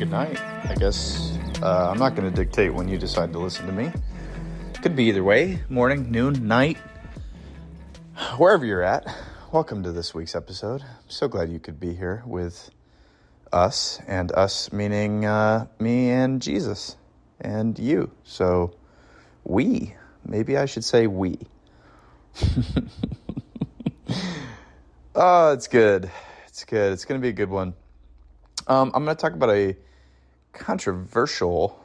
good night. I guess uh, I'm not going to dictate when you decide to listen to me. Could be either way morning, noon, night, wherever you're at. Welcome to this week's episode. I'm so glad you could be here with us, and us meaning uh, me and Jesus and you. So, we. Maybe I should say we. oh, it's good. It's good. It's going to be a good one. Um, I'm going to talk about a controversial,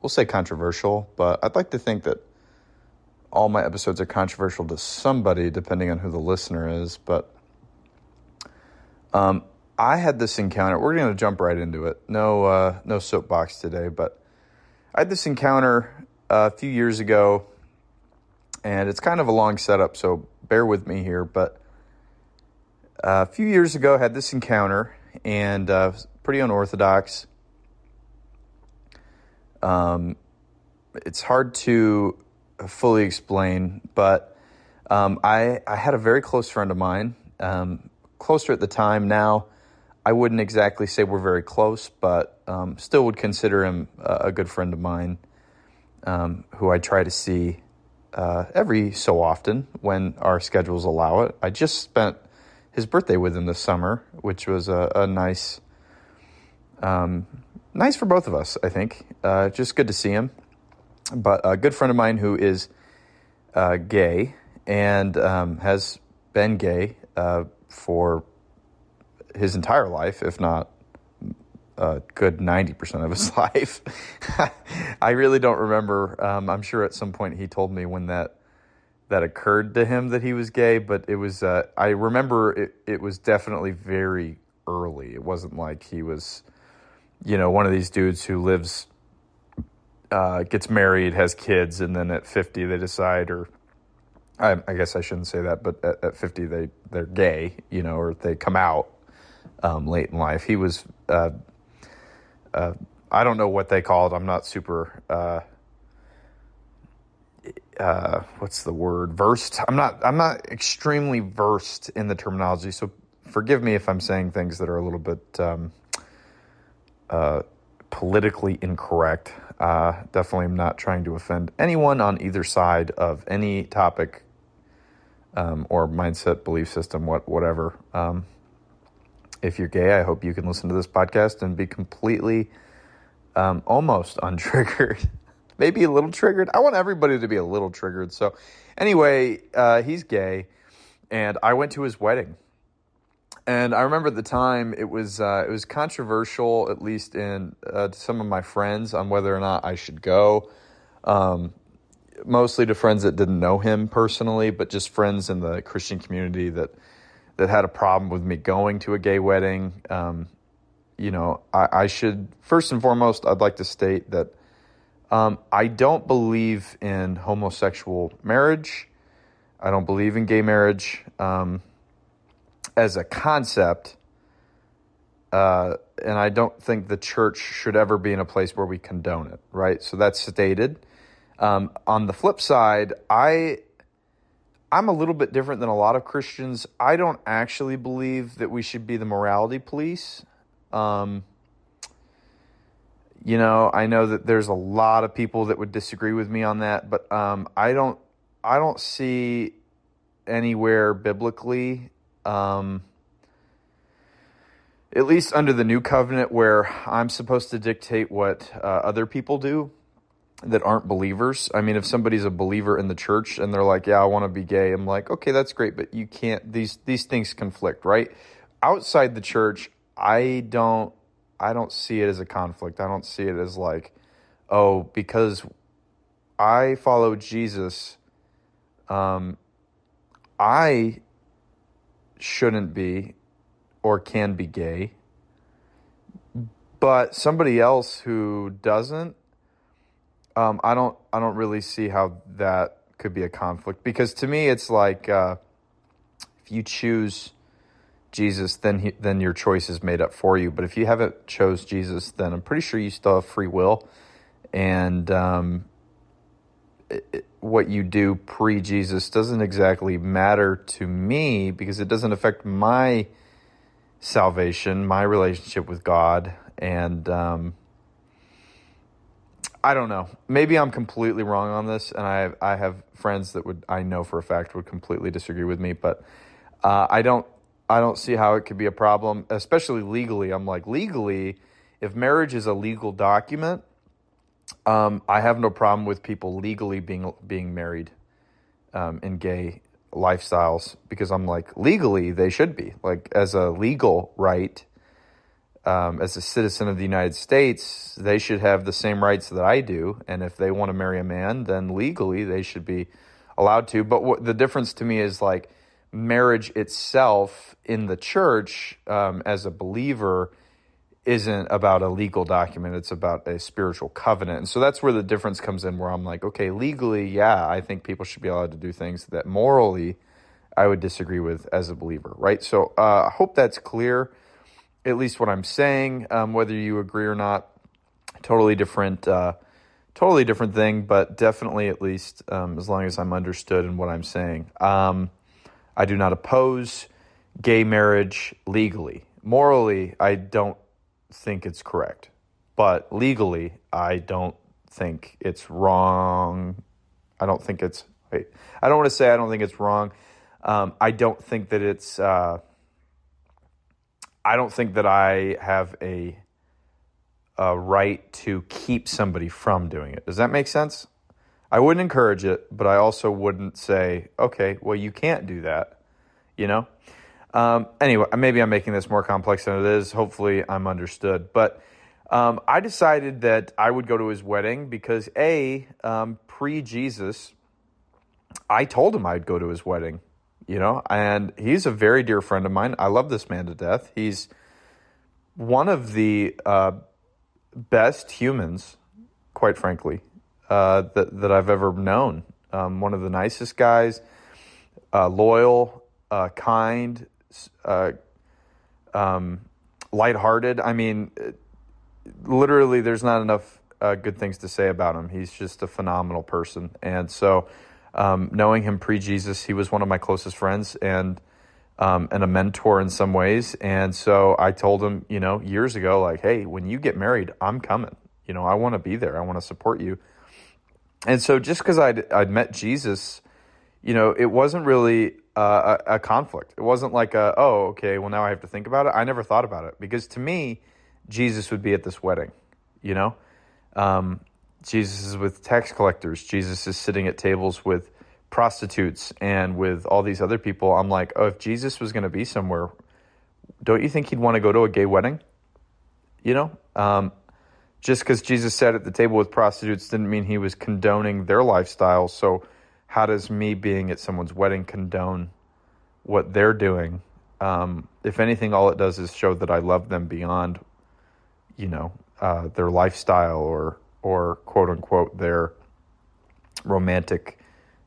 we'll say controversial, but I'd like to think that all my episodes are controversial to somebody, depending on who the listener is. But um, I had this encounter. We're going to jump right into it. No, uh, no soapbox today, but I had this encounter uh, a few years ago, and it's kind of a long setup, so bear with me here. But uh, a few years ago, I had this encounter, and uh, pretty unorthodox. Um, it's hard to fully explain, but um, I I had a very close friend of mine, um, closer at the time. Now, I wouldn't exactly say we're very close, but um, still would consider him a, a good friend of mine, um, who I try to see uh, every so often when our schedules allow it. I just spent his birthday with him this summer, which was a, a nice um, nice for both of us, I think. Uh, just good to see him. But a good friend of mine who is uh, gay and um, has been gay uh, for his entire life, if not a good 90% of his life. I really don't remember. Um, I'm sure at some point he told me when that that occurred to him that he was gay, but it was, uh, I remember it, it was definitely very early. It wasn't like he was you know, one of these dudes who lives, uh, gets married, has kids, and then at 50 they decide, or I, I guess I shouldn't say that, but at, at, 50 they, they're gay, you know, or they come out um, late in life. He was, uh, uh, I don't know what they call it. I'm not super, uh, uh, what's the word? Versed. I'm not, I'm not extremely versed in the terminology. So forgive me if I'm saying things that are a little bit, um, uh, politically incorrect. Uh, definitely am not trying to offend anyone on either side of any topic um, or mindset, belief system, what whatever. Um, if you're gay, I hope you can listen to this podcast and be completely, um, almost untriggered. Maybe a little triggered. I want everybody to be a little triggered. So, anyway, uh, he's gay, and I went to his wedding. And I remember at the time it was uh, it was controversial, at least in uh, some of my friends, on whether or not I should go. Um, mostly to friends that didn't know him personally, but just friends in the Christian community that that had a problem with me going to a gay wedding. Um, you know, I, I, should first and foremost, I'd like to state that um, I don't believe in homosexual marriage. I don't believe in gay marriage. Um, as a concept, uh, and I don't think the church should ever be in a place where we condone it, right? So that's stated. Um, on the flip side, I I'm a little bit different than a lot of Christians. I don't actually believe that we should be the morality police. Um, you know, I know that there's a lot of people that would disagree with me on that, but um, I don't I don't see anywhere biblically um, at least under the new covenant, where I'm supposed to dictate what uh, other people do that aren't believers. I mean, if somebody's a believer in the church and they're like, "Yeah, I want to be gay," I'm like, "Okay, that's great, but you can't. These these things conflict, right?" Outside the church, I don't I don't see it as a conflict. I don't see it as like, oh, because I follow Jesus, um, I shouldn't be or can be gay, but somebody else who doesn't, um, I don't I don't really see how that could be a conflict. Because to me it's like uh, if you choose Jesus, then he, then your choice is made up for you. But if you haven't chose Jesus, then I'm pretty sure you still have free will, and um, what you do pre Jesus doesn't exactly matter to me because it doesn't affect my salvation, my relationship with God, and um, I don't know. Maybe I'm completely wrong on this, and I have, I have friends that would I know for a fact would completely disagree with me, but uh, I don't I don't see how it could be a problem, especially legally. I'm like legally, if marriage is a legal document, um, I have no problem with people legally being being married um, in gay lifestyles because I'm like legally they should be like as a legal right. Um, as a citizen of the United States, they should have the same rights that I do. And if they want to marry a man, then legally they should be allowed to. But what the difference to me is like marriage itself in the church um, as a believer isn't about a legal document it's about a spiritual covenant. And so that's where the difference comes in where i'm like okay legally yeah i think people should be allowed to do things that morally i would disagree with as a believer right? So uh, i hope that's clear at least what i'm saying. Um, whether you agree or not totally different uh, totally different thing but definitely at least um, as long as i'm understood in what i'm saying. Um, i do not oppose gay marriage legally. Morally i don't think it's correct. But legally, I don't think it's wrong. I don't think it's. Wait, I don't want to say I don't think it's wrong. Um, I don't think that it's. Uh, I don't think that I have a a right to keep somebody from doing it. Does that make sense? I wouldn't encourage it, but I also wouldn't say, okay, well, you can't do that. You know? Um, anyway, maybe I'm making this more complex than it is. Hopefully, I'm understood. But um, I decided that I would go to his wedding because, A, um, pre Jesus, I told him I'd go to his wedding, you know, and he's a very dear friend of mine. I love this man to death. He's one of the uh, best humans, quite frankly, uh, that, that I've ever known. Um, one of the nicest guys, uh, loyal, uh, kind, uh, um, lighthearted. I mean, literally, there's not enough uh, good things to say about him. He's just a phenomenal person. And so, um, knowing him pre Jesus, he was one of my closest friends and um, and a mentor in some ways. And so I told him, you know, years ago, like, hey, when you get married, I'm coming. You know, I want to be there. I want to support you. And so just because I'd, I'd met Jesus, you know, it wasn't really uh, a, a, conflict. It wasn't like, a, oh, okay, well, now I have to think about it. I never thought about it because to me, Jesus would be at this wedding, you know? Um, Jesus is with tax collectors. Jesus is sitting at tables with prostitutes and with all these other people. I'm like, oh, if Jesus was going to be somewhere, don't you think he'd want to go to a gay wedding? You know? Um, just because Jesus sat at the table with prostitutes didn't mean he was condoning their lifestyle. So, how does me being at someone's wedding condone what they're doing? Um, if anything, all it does is show that I love them beyond, you know, uh, their lifestyle or or quote unquote their romantic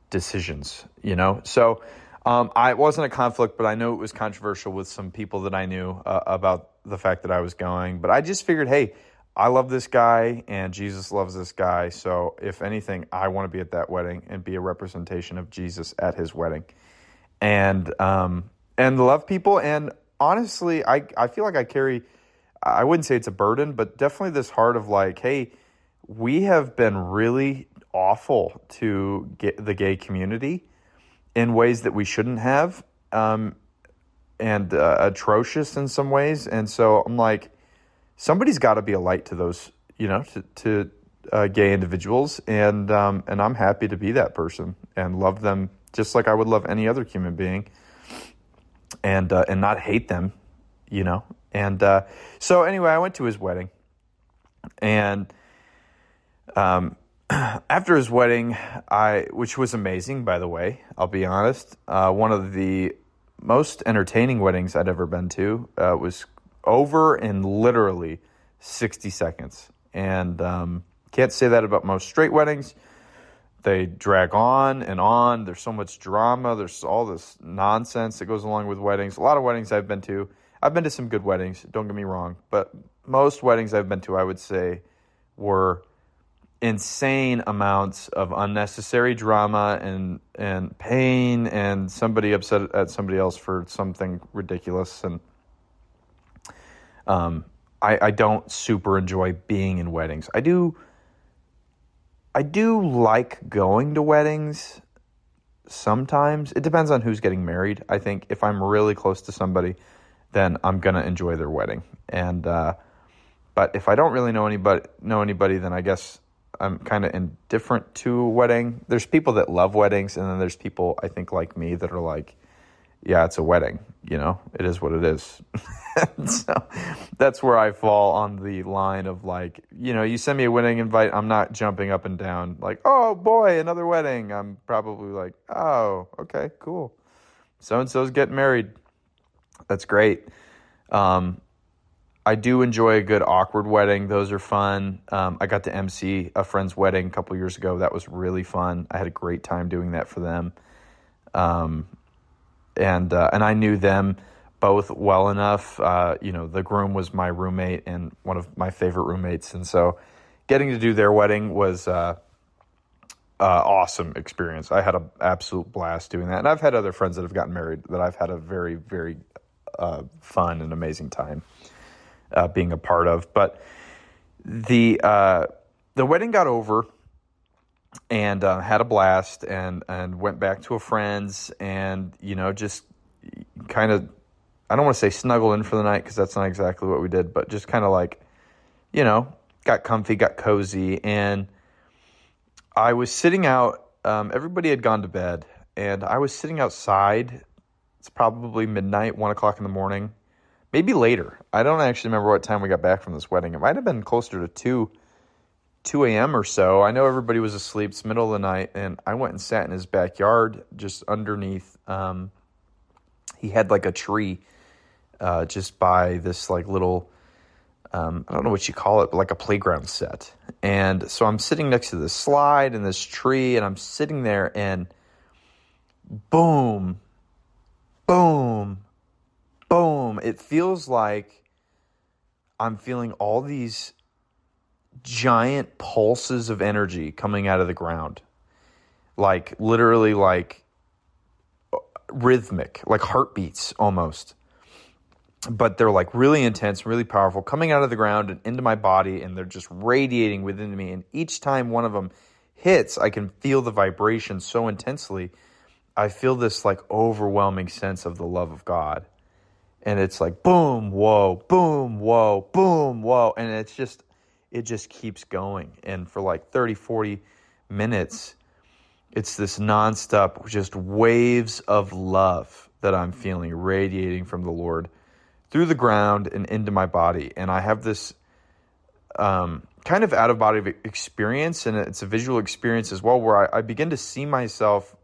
decisions. You know, so um, I it wasn't a conflict, but I know it was controversial with some people that I knew uh, about the fact that I was going. But I just figured, hey, I love this guy and Jesus loves this guy. So, if anything, I want to be at that wedding and be a representation of Jesus at his wedding, and um, and love people. And honestly, I I feel like I carry. I wouldn't say it's a burden, but definitely this heart of like, hey, we have been really awful to get the gay community in ways that we shouldn't have, um, and uh, atrocious in some ways. And so I'm like somebody's got to be a light to those, you know, to, to uh, gay individuals, and um, and I'm happy to be that person and love them just like I would love any other human being, and uh, and not hate them, you know. And uh, so anyway, I went to his wedding, and um, after his wedding, I which was amazing, by the way. I'll be honest, uh, one of the most entertaining weddings I'd ever been to uh, was over in literally 60 seconds. And um, can't say that about most straight weddings. They drag on and on. There's so much drama. There's all this nonsense that goes along with weddings. A lot of weddings I've been to. I've been to some good weddings, don't get me wrong. But most weddings I've been to, I would say, were insane amounts of unnecessary drama and and pain and somebody upset at somebody else for something ridiculous and Um, I, I don't super enjoy being in weddings. I do. I do like going to weddings sometimes. It depends on who's getting married. I think if I'm really close to somebody, then I'm gonna enjoy their wedding. And uh, but if I don't really know anybody, know anybody, then I guess I'm kind of indifferent to a wedding. There's people that love weddings, and then there's people I think like me that are like, yeah, it's a wedding. You know, it is what it is. so that's where I fall on the line of like, you know, you send me a wedding invite, I'm not jumping up and down like, oh boy, another wedding. I'm probably like, oh, okay, cool. So and so's getting married. That's great. Um, I do enjoy a good awkward wedding. Those are fun. Um, I got to MC a friend's wedding a couple years ago. That was really fun. I had a great time doing that for them. Um, and uh, and I knew them both well enough. Uh, you know, the groom was my roommate and one of my favorite roommates, and so getting to do their wedding was uh, uh, awesome experience. I had an absolute blast doing that, and I've had other friends that have gotten married that I've had a very very uh, fun and amazing time uh, being a part of. But the the wedding got over and uh, had a blast and and went back to a friend's and you know just kind of I don't want to say snuggle in for the night because that's not exactly what we did, but just kind of like you know got comfy, got cozy, and I was sitting out. Um, everybody had gone to bed, and I was sitting outside. It's probably midnight, one o'clock in the morning, maybe later. I don't actually remember what time we got back from this wedding. It might have been closer to two 2 a.m. or so. I know everybody was asleep. It's middle of the night, and I went and sat in his backyard, just underneath. Um, he had like a tree, uh, just by this like little, um, I don't know what you call it, but like a playground set. And so I'm sitting next to this slide and this tree, and I'm sitting there, and boom, boom, boom. It feels like I'm feeling all these giant pulses of energy coming out of the ground. Like literally like rhythmic, like heartbeats almost. But they're like really intense, really powerful, coming out of the ground and into my body, and they're just radiating within me. And each time one of them hits, I can feel the vibration so intensely. I feel this like overwhelming sense of the love of God. And it's like boom, whoa, boom, whoa, boom, whoa. And it's just it just keeps going. And for like 30, 40 minutes, it's this nonstop, just waves of love that I'm feeling radiating from the Lord through the ground and into my body. And I have this um, kind of out of body experience, and it's a visual experience as well, where I, I begin to see myself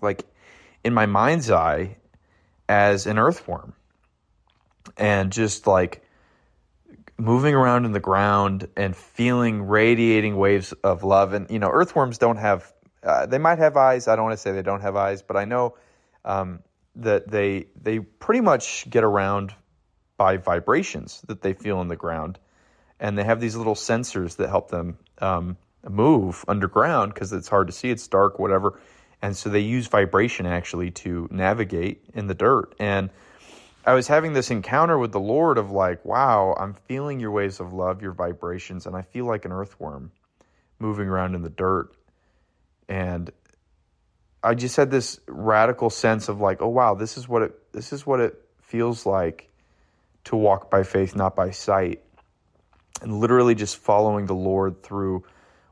like in my mind's eye as an earthworm and just like moving around in the ground and feeling radiating waves of love. And, you know, earthworms don't have, uh, they might have eyes. I don't want to say they don't have eyes, but I know um, that they, they pretty much get around by vibrations that they feel in the ground. And they have these little sensors that help them um, move underground because it's hard to see, it's dark, whatever. And so they use vibration actually to navigate in the dirt. And I was having this encounter with the Lord of like, wow, I'm feeling your waves of love, your vibrations, and I feel like an earthworm moving around in the dirt. And I just had this radical sense of like, oh wow, this is what it this is what it feels like to walk by faith, not by sight. And literally just following the Lord through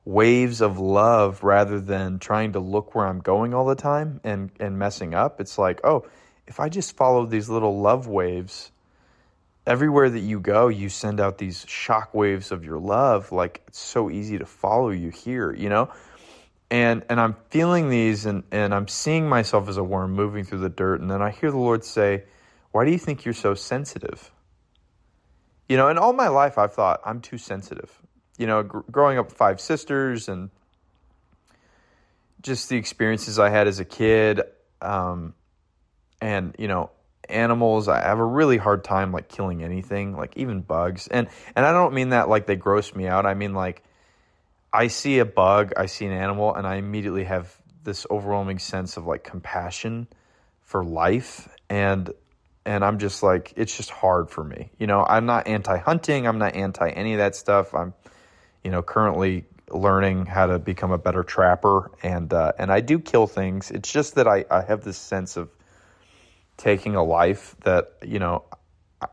waves of love rather than trying to look where I'm going all the time and, and messing up. It's like, oh, if I just follow these little love waves, everywhere that you go, you send out these shock waves of your love. Like it's so easy to follow you here, you know? And and I'm feeling these and, and I'm seeing myself as a worm moving through the dirt. And then I hear the Lord say, Why do you think you're so sensitive? You know, and all my life I've thought I'm too sensitive. You know, gr- growing up with five sisters and just the experiences I had as a kid, um, and you know animals i have a really hard time like killing anything like even bugs and and i don't mean that like they gross me out i mean like i see a bug i see an animal and i immediately have this overwhelming sense of like compassion for life and and I'm just like, it's just hard for me. You know, I'm not anti hunting. I'm not anti any of that stuff. I'm, you know, currently learning how to become a better trapper, and uh, and I do kill things. It's just that I, I have this sense of taking a life that you know, I,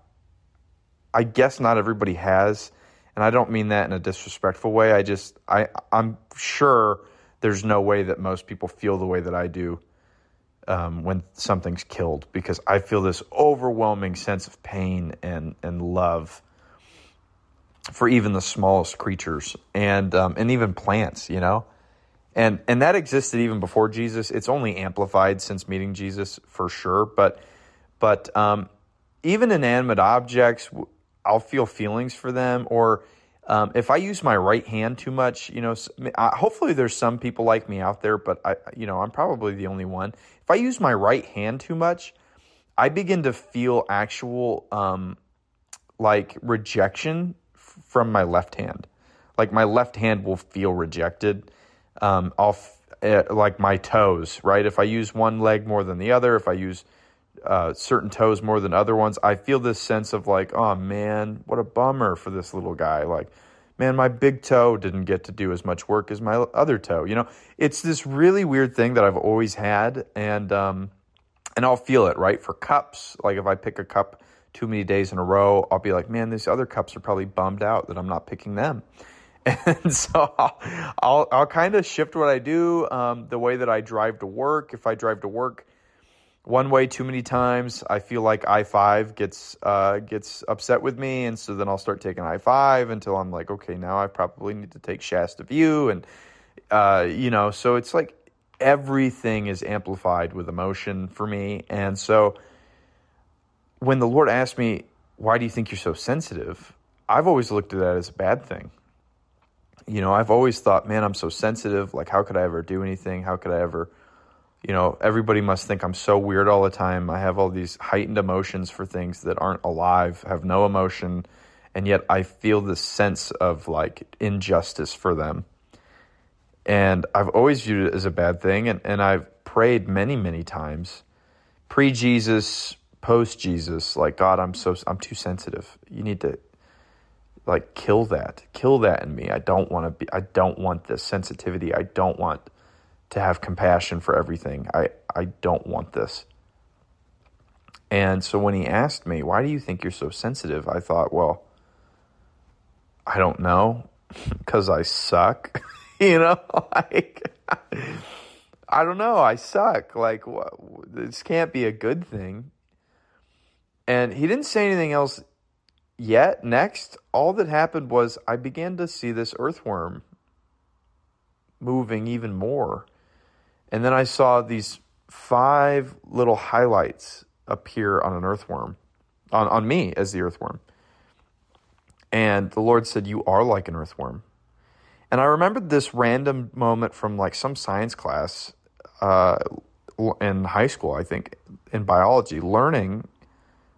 I guess not everybody has, and I don't mean that in a disrespectful way. I just I I'm sure there's no way that most people feel the way that I do um, when something's killed because I feel this overwhelming sense of pain and and love for even the smallest creatures and um, and even plants, you know, and and that existed even before Jesus. It's only amplified since meeting Jesus for sure, but but um, even inanimate objects, I'll feel feelings for them or. Um, if I use my right hand too much, you know, hopefully there's some people like me out there, but I, you know, I'm probably the only one. If I use my right hand too much, I begin to feel actual, um, like rejection from my left hand. Like my left hand will feel rejected. Um, I'll uh, like my toes, right? If I use one leg more than the other, if I use uh, certain toes more than other ones, I feel this sense of like, oh man, what a bummer for this little guy. Like, man, my big toe didn't get to do as much work as my other toe. You know, it's this really weird thing that I've always had, and um, and I'll feel it right for cups. Like if I pick a cup too many days in a row, I'll be like, man, these other cups are probably bummed out that I'm not picking them. And so I'll, I'll, kind of shift what I do, um, the way that I drive to work. If I drive to work one way too many times, I feel like I five gets uh, gets upset with me, and so then I'll start taking I five until I'm like, okay, now I probably need to take Shasta View, and uh, you know, so it's like everything is amplified with emotion for me, and so when the Lord asked me, Why do you think you're so sensitive? I've always looked at that as a bad thing. You know, I've always thought, man, I'm so sensitive. Like, how could I ever do anything? How could I ever, you know, everybody must think I'm so weird all the time. I have all these heightened emotions for things that aren't alive, have no emotion. And yet I feel this sense of like injustice for them. And I've always viewed it as a bad thing. And, and I've prayed many, many times pre Jesus, post Jesus, like God, I'm so I'm too sensitive. You need to like kill that. Kill that in me. I don't want to be I don't want this sensitivity. I don't want to have compassion for everything. I I don't want this. And so when he asked me, "Why do you think you're so sensitive?" I thought, "Well, I don't know, cuz I suck." you know, like I don't know, I suck. Like what, this can't be a good thing. And he didn't say anything else yet. Next, all that happened was I began to see this earthworm moving even more. And then I saw these five little highlights appear on an earthworm, on, on me as the earthworm. And the Lord said, You are like an earthworm. And I remembered this random moment from like some science class uh, in high school, I think, in biology, learning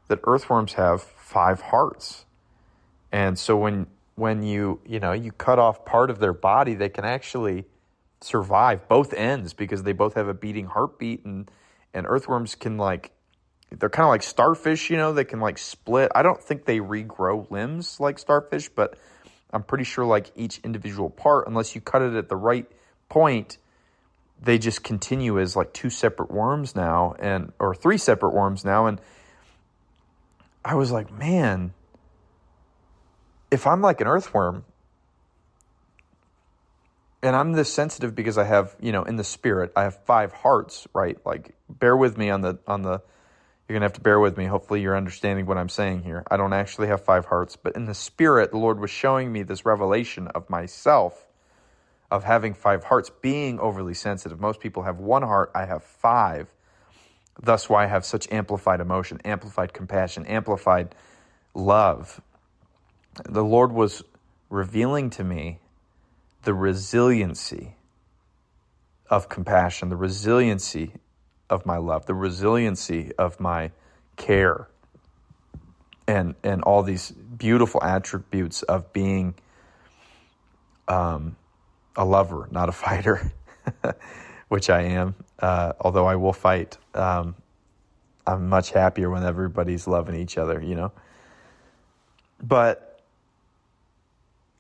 that earthworms have five hearts. And so when when you, you know, you cut off part of their body, they can actually survive both ends because they both have a beating heartbeat and and earthworms can like they're kind of like starfish, you know, they can like split. I don't think they regrow limbs like starfish, but I'm pretty sure like each individual part unless you cut it at the right point, they just continue as like two separate worms now and or three separate worms now and I was like, man, if I'm like an earthworm and I'm this sensitive because I have, you know, in the spirit, I have five hearts, right? Like bear with me on the on the you're to have to bear with me. Hopefully you're understanding what I'm saying here. I don't actually have five hearts, but in the spirit, the Lord was showing me this revelation of myself of having five hearts, being overly sensitive. Most people have one heart, I have five. Thus, why I have such amplified emotion, amplified compassion, amplified love. The Lord was revealing to me the resiliency of compassion, the resiliency of my love, the resiliency of my care, and and all these beautiful attributes of being um, a lover, not a fighter. which I am, uh, although I will fight. Um, I'm much happier when everybody's loving each other, you know. But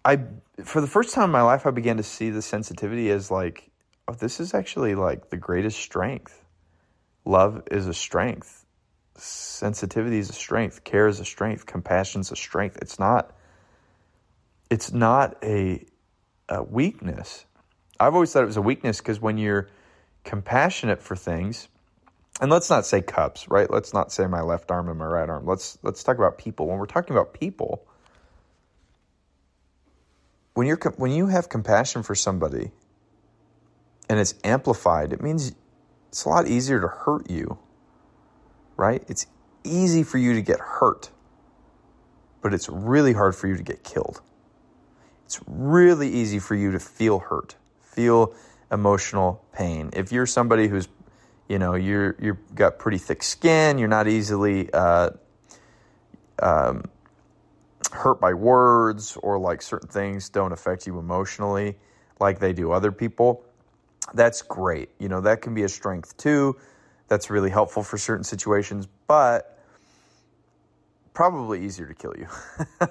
I for the first time in my life I began to see the sensitivity as like oh, this is actually like the greatest strength. Love is a strength. Sensitivity is a strength. Care is a strength. Compassion is a strength. It's not. It's not a, a weakness. I've always thought it was a weakness because when you're compassionate for things, and let's not say cups, right? Let's not say my left arm and my right arm. Let's let's talk about people. When we're talking about people, when you're when you have compassion for somebody and it's amplified, it means it's a lot easier to hurt you. Right? It's easy for you to get hurt. But it's really hard for you to get killed. It's really easy for you to feel hurt, feel emotional pain. If you're somebody who's you know you're you've got pretty thick skin you're not easily uh, um, hurt by words or like certain things don't affect you emotionally like they do other people that's great. You know that can be a strength too. That's really helpful for certain situations but probably easier to kill you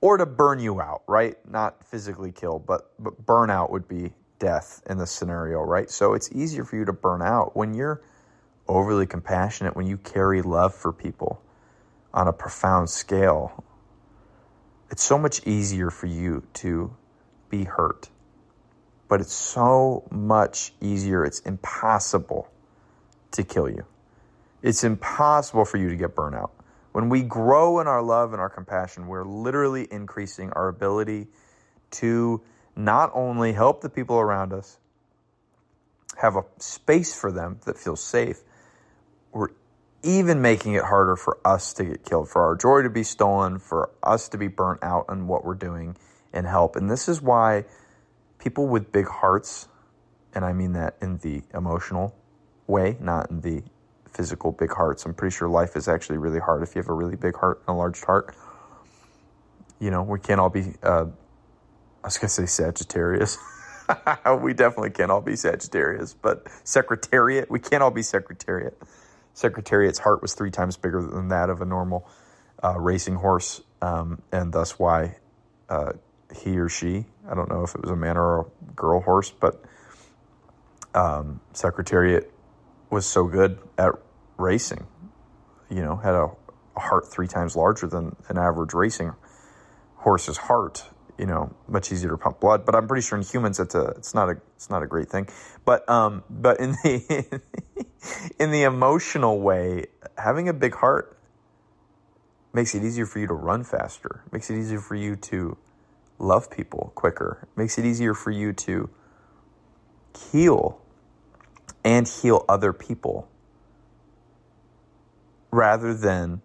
or to burn you out right? Not physically kill but but burnout would be death in this scenario, right? So it's easier for you to burn out when you're overly compassionate, when you carry love for people on a profound scale. It's so much easier for you to be hurt. But it's so much easier, it's impossible to kill you. It's impossible for you to get burnout. When we grow in our love and our compassion, we're literally increasing our ability to not only help the people around us have a space for them that feels safe, we're even making it harder for us to get killed, for our joy to be stolen, for us to be burnt out on what we're doing and help. And this is why people with big hearts, and I mean that in the emotional way, not in the physical big hearts. I'm pretty sure life is actually really hard if you have a really big heart and a large heart. You know, we can't all be uh, was going to say Sagittarius. we definitely can't all be Sagittarius, but Secretariat, we can't all be Secretariat. Secretariat's heart was three times bigger than that of a normal uh, racing horse, um, and thus why uh, he or she, I don't know if it was a man or a girl horse, but um, Secretariat was so good at racing. You know, had a, a heart three times larger than an average racing horse's heart you know much easier to pump blood. But I'm pretty sure in humans it's a it's not a it's not a great thing. But um but in the in the emotional way, having a big heart makes it easier for you to run faster. Makes it easier for you to love people quicker. Makes it easier for you to heal and heal other people rather than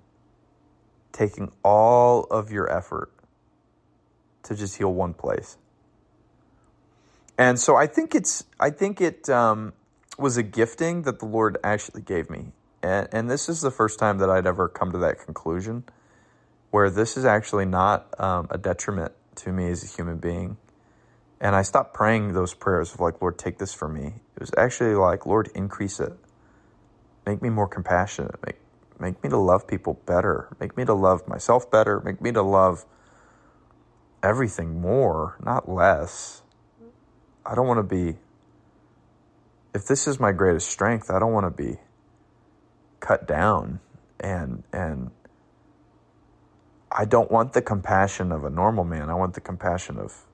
taking all of your effort to just heal one place. And so I think it's I think it um, was a gifting that the Lord actually gave me, and and this is the first time that I'd ever come to that conclusion, where this is actually not um, a detriment to me as a human being. And I stopped praying those prayers of like, Lord, take this from me. It was actually like, Lord, increase it. Make me more compassionate. Make make me to love people better. Make me to love myself better. Make me to love everything more, not less. I don't want to be, if this is my greatest strength, I don't want to be cut down and, and, I don't want the compassion of a normal man. I want the compassion of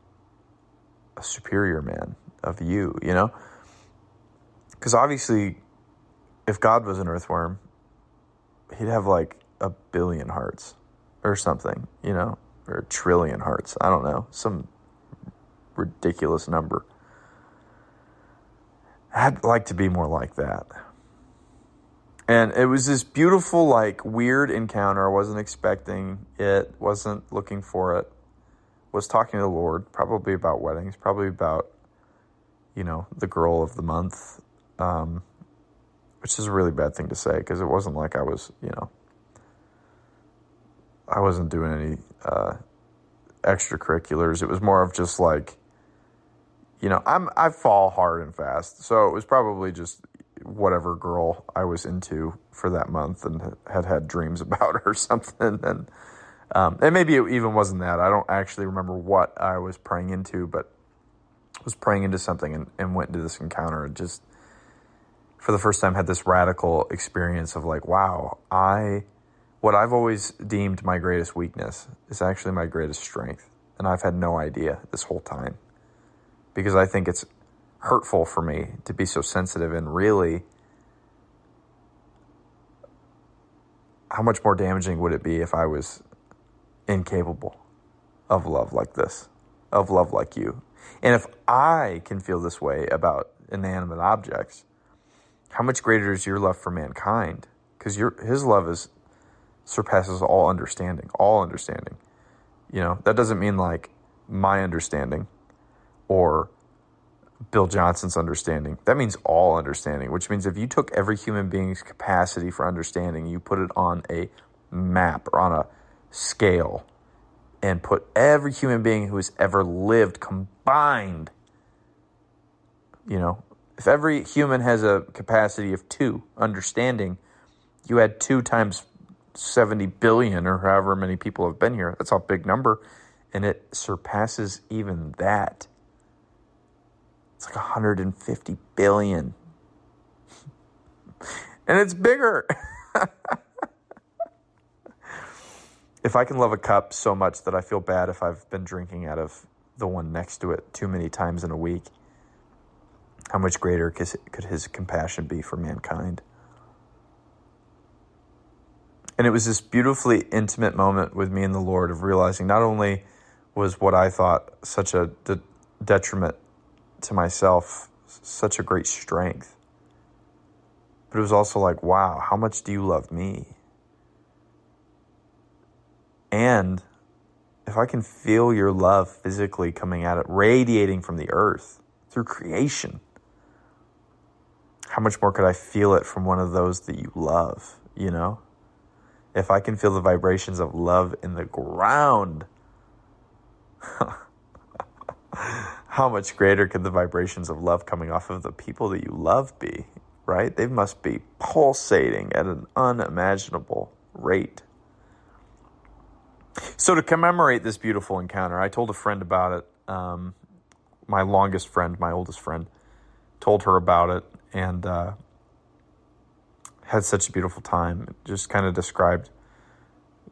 a superior man, of you, you know? Because obviously, if God was an earthworm, he'd have like a billion hearts or something, you know? Or a trillion hearts. I don't know, some ridiculous number. I'd like to be more like that. And it was this beautiful, like, weird encounter. I wasn't expecting it, wasn't looking for it. Was talking to the Lord, probably about weddings, probably about, you know, the girl of the month, um, which is a really bad thing to say because it wasn't like I was, you know, I wasn't doing any uh, extracurriculars. It was more of just like, you know, I'm I fall hard and fast, so it was probably just whatever girl I was into for that month and had had dreams about her or something. And um, and maybe it even wasn't that. I don't actually remember what I was praying into, but was praying into something and, and went into this encounter and just for the first time had this radical experience of like, wow, I what I've always deemed my greatest weakness is actually my greatest strength. And I've had no idea this whole time. Because I think it's hurtful for me to be so sensitive and really how much more damaging would it be if I was incapable of love like this, of love like you? And if I can feel this way about inanimate objects, how much greater is your love for mankind? Because his love is surpasses all understanding, all understanding. You know, that doesn't mean like my understanding or Bill Johnson's understanding. That means all understanding, which means if you took every human being's capacity for understanding, you put it on a map or on a scale and put every human being who has ever lived combined, you know, if every human has a capacity of two understanding, you add two times 70 billion or however many people have been here. That's a big number. And it surpasses even that. It's like 150 billion. and it's bigger. if I can love a cup so much that I feel bad if I've been drinking out of the one next to it too many times in a week, how much greater could his compassion be for mankind? And it was this beautifully intimate moment with me and the Lord of realizing not only was what I thought such a de- detriment to myself, such a great strength, but it was also like, wow, how much do you love me? And if I can feel your love physically coming at it, radiating from the earth through creation, how much more could I feel it from one of those that you love, you know? If I can feel the vibrations of love in the ground, how much greater could the vibrations of love coming off of the people that you love be, right? They must be pulsating at an unimaginable rate. So, to commemorate this beautiful encounter, I told a friend about it. Um, my longest friend, my oldest friend, told her about it, and uh, had such a beautiful time. It Just kind of described,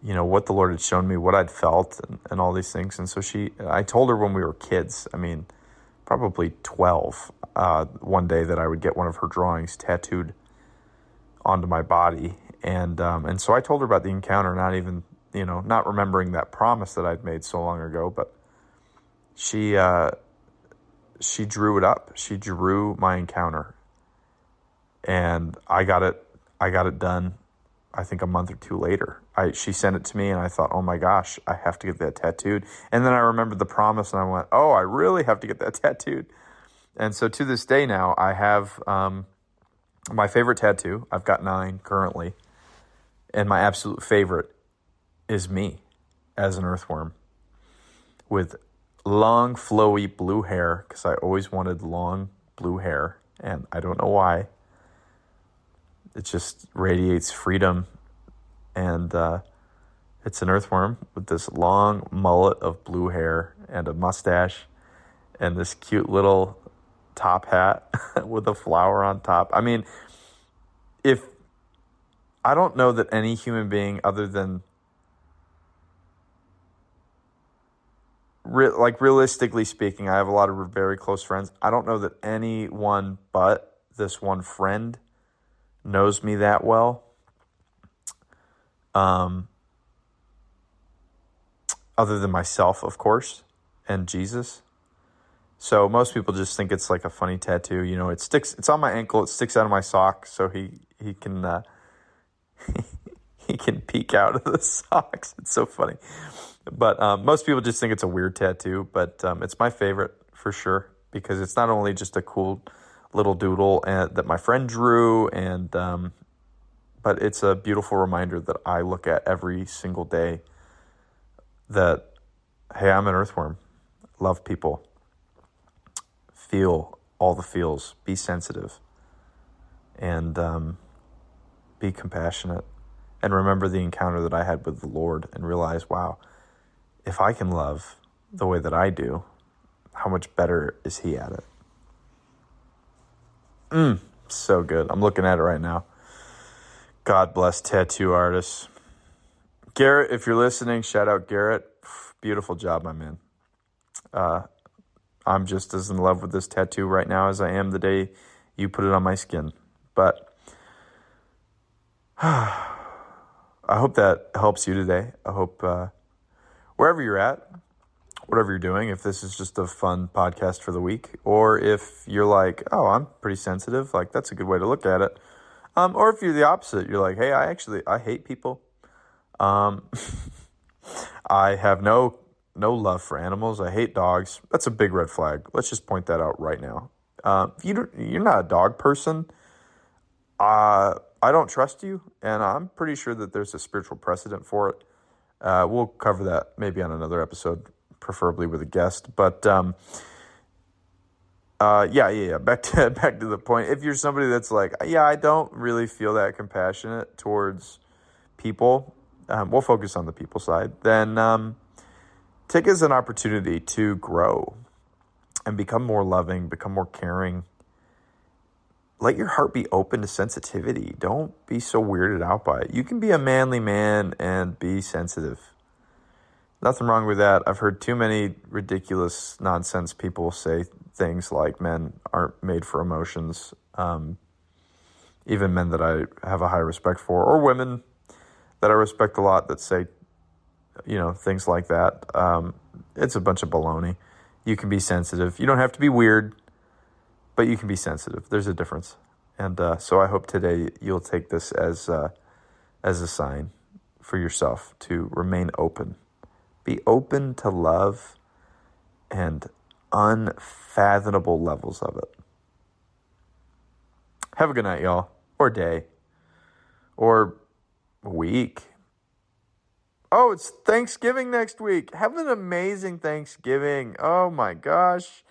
you know, what the Lord had shown me, what I'd felt, and, and all these things. And so she, I told her when we were kids. I mean, probably twelve. Uh, one day that I would get one of her drawings tattooed onto my body, and um, and so I told her about the encounter, not even you know, not remembering that promise that I'd made so long ago, but she uh, she drew it up. She drew my encounter and I got it I got it done I think a month or two later. I she sent it to me and I thought, "Oh my gosh, I have to get that tattooed." And then I remembered the promise and I went, "Oh, I really have to get that tattooed." And so to this day now, I have um, my favorite tattoo. I've got 9 currently. And my absolute favorite is me as an earthworm with long flowy blue hair because I always wanted long blue hair and I don't know why it just radiates freedom. And uh, it's an earthworm with this long mullet of blue hair and a mustache and this cute little top hat with a flower on top. I mean, if I don't know that any human being other than re- like realistically speaking, I have a lot of very close friends. I don't know that anyone but this one friend knows me that well. Um, other than myself, of course, and Jesus. So most people just think it's like a funny tattoo. You know, it sticks. It's on my ankle. It sticks out of my sock, so he he can uh, he can peek out of the socks. It's so funny. But um, most people just think it's a weird tattoo, but um, it's my favorite for sure because it's not only just a cool little doodle and, that my friend drew, and um, but it's a beautiful reminder that I look at every single day. That hey, I'm an earthworm. Love people. Feel all the feels. Be sensitive. and um, be compassionate and remember the encounter that I had with the Lord and realize, wow, if I can love the way that I do, how much better is He at it? Mm, so good. I'm looking at it right now. God bless tattoo artists. Garrett, if you're listening, shout out Garrett. Beautiful job, my man. Uh, I'm just as in love with this tattoo right now as I am the day you put it on my skin. But I hope that helps you today. I hope uh, wherever you're at, whatever you're doing, if this is just a fun podcast for the week, or if you're like, oh, I'm pretty sensitive, like that's a good way to look at it. Um, or if you're the opposite, you're like, hey, I actually I hate people. Um, I have no no love for animals. I hate dogs. That's a big red flag. Let's just point that out right now. Uh, if you you're not a dog person, uh, I don't trust you, and I'm pretty sure that there's a spiritual precedent for it. Uh, we'll cover that maybe on another episode, preferably with a guest. But um, uh, yeah, yeah, yeah. Back to back to the point. If you're somebody that's like, yeah, I don't really feel that compassionate towards people, um, we'll focus on the people side. Then um, take as an opportunity to grow and become more loving, become more caring. Let your heart be open to sensitivity. Don't be so weirded out by it. You can be a manly man and be sensitive. Nothing wrong with that. I've heard too many ridiculous nonsense people say things like men aren't made for emotions. Um, even men that I have a high respect for, or women that I respect a lot that say, you know, things like that. Um, it's a bunch of baloney. You can be sensitive. You don't have to be weird, but you can be sensitive. There's a difference. And uh, so I hope today you'll take this as uh, as a sign for yourself to remain open. Be open to love and unfathomable levels of it. Have a good night, y'all, or day, or week. Oh, it's Thanksgiving next week. Have an amazing Thanksgiving. Oh my gosh.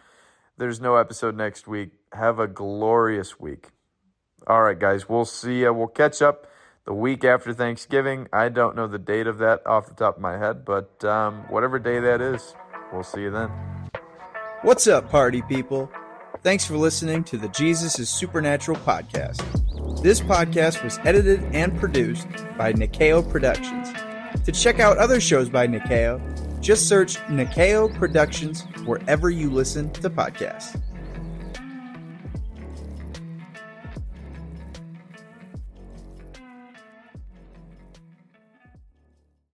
There's no episode next week. Have a glorious week. All right, guys, we'll see you. We'll catch up the week after Thanksgiving. I don't know the date of that off the top of my head, but um, whatever day that is, we'll see you then. What's up, party people? Thanks for listening to the Jesus is Supernatural podcast. This podcast was edited and produced by Nikao Productions. To check out other shows by Nikao, just search Nikao Productions wherever you listen to podcasts.